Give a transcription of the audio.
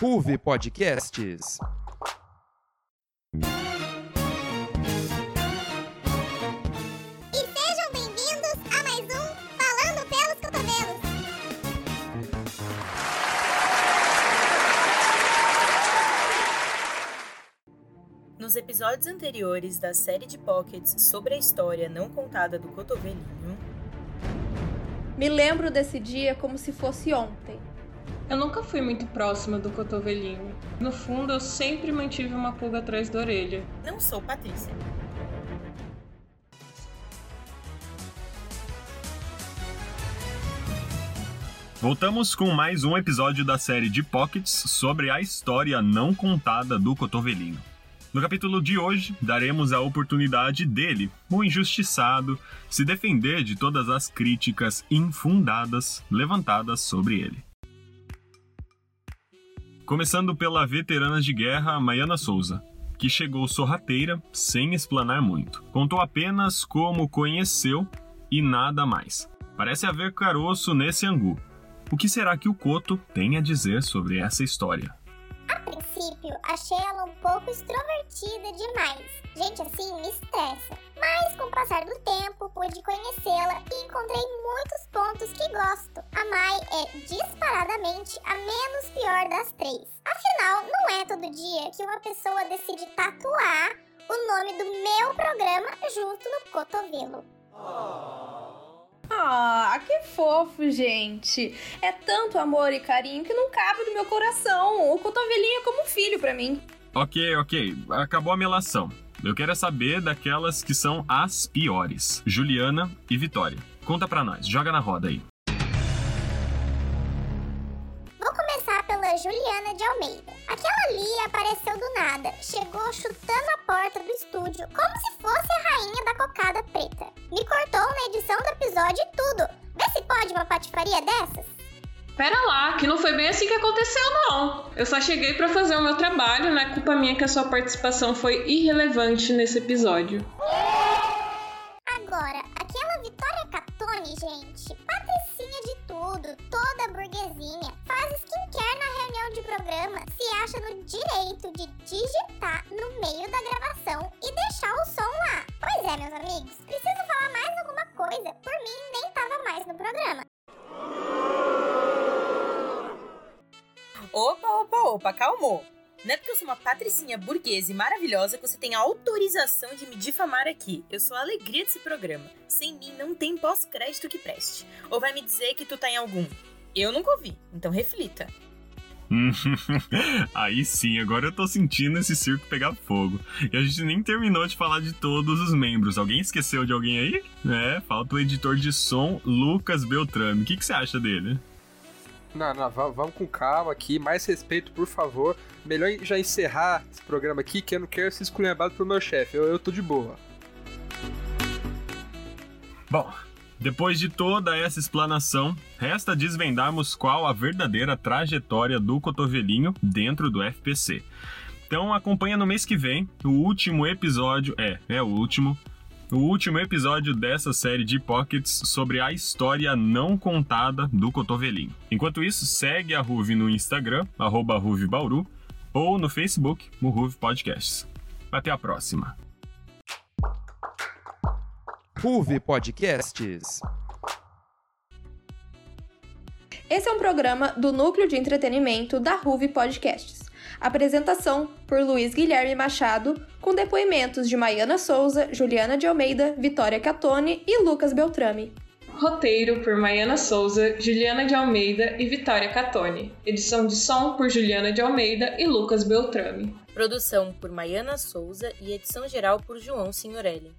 Ruve Podcasts. E sejam bem-vindos a mais um Falando pelos Cotovelos. Nos episódios anteriores da série de Pockets sobre a história não contada do cotovelinho, Me lembro desse dia como se fosse ontem. Eu nunca fui muito próxima do cotovelinho. No fundo, eu sempre mantive uma pulga atrás da orelha. não sou Patrícia. Voltamos com mais um episódio da série de Pockets sobre a história não contada do cotovelinho. No capítulo de hoje, daremos a oportunidade dele, o injustiçado, se defender de todas as críticas infundadas levantadas sobre ele. Começando pela veterana de guerra Maiana Souza, que chegou sorrateira, sem explanar muito. Contou apenas como conheceu e nada mais. Parece haver caroço nesse angu. O que será que o Coto tem a dizer sobre essa história? A princípio, achei ela um pouco extrovertida demais. Gente assim me estressa. Das três. Afinal, não é todo dia que uma pessoa decide tatuar o nome do meu programa justo no cotovelo. Ah, que fofo, gente. É tanto amor e carinho que não cabe no meu coração. O cotovelinho é como um filho pra mim. Ok, ok, acabou a melação. Eu quero é saber daquelas que são as piores: Juliana e Vitória. Conta pra nós, joga na roda aí. De Almeida. Aquela ali apareceu do nada, chegou chutando a porta do estúdio como se fosse a rainha da cocada preta. Me cortou na edição do episódio e tudo. Vê se pode uma patifaria dessas? Pera lá, que não foi bem assim que aconteceu, não. Eu só cheguei pra fazer o meu trabalho, não é culpa minha que a sua participação foi irrelevante nesse episódio. Direito de digitar no meio da gravação e deixar o som lá. Pois é, meus amigos, preciso falar mais alguma coisa, por mim nem tava mais no programa. Opa, opa, opa, calmou. Não é porque eu sou uma patricinha burguesa e maravilhosa que você tem a autorização de me difamar aqui. Eu sou a alegria desse programa. Sem mim não tem pós-crédito que preste. Ou vai me dizer que tu tá em algum? Eu nunca ouvi, então reflita. Aí sim, agora eu tô sentindo esse circo pegar fogo. E a gente nem terminou de falar de todos os membros. Alguém esqueceu de alguém aí? É, falta o editor de som Lucas Beltrame. O que, que você acha dele? Não, não, va- vamos com calma aqui, mais respeito, por favor. Melhor já encerrar esse programa aqui, que eu não quero ser esculhambado pelo meu chefe. Eu, eu tô de boa. Bom, depois de toda essa explanação, resta desvendarmos qual a verdadeira trajetória do cotovelinho dentro do FPC. Então acompanha no mês que vem o último episódio, é, é o último, o último episódio dessa série de pockets sobre a história não contada do cotovelinho. Enquanto isso, segue a Ruve no Instagram, arroba Ruve Bauru, ou no Facebook, o Ruve Podcasts. Até a próxima! Ruve Podcasts. Esse é um programa do Núcleo de Entretenimento da Ruve Podcasts. Apresentação por Luiz Guilherme Machado, com depoimentos de Maiana Souza, Juliana de Almeida, Vitória Catone e Lucas Beltrame. Roteiro por Maiana Souza, Juliana de Almeida e Vitória Catone. Edição de som por Juliana de Almeida e Lucas Beltrame. Produção por Maiana Souza e edição geral por João Signorelli.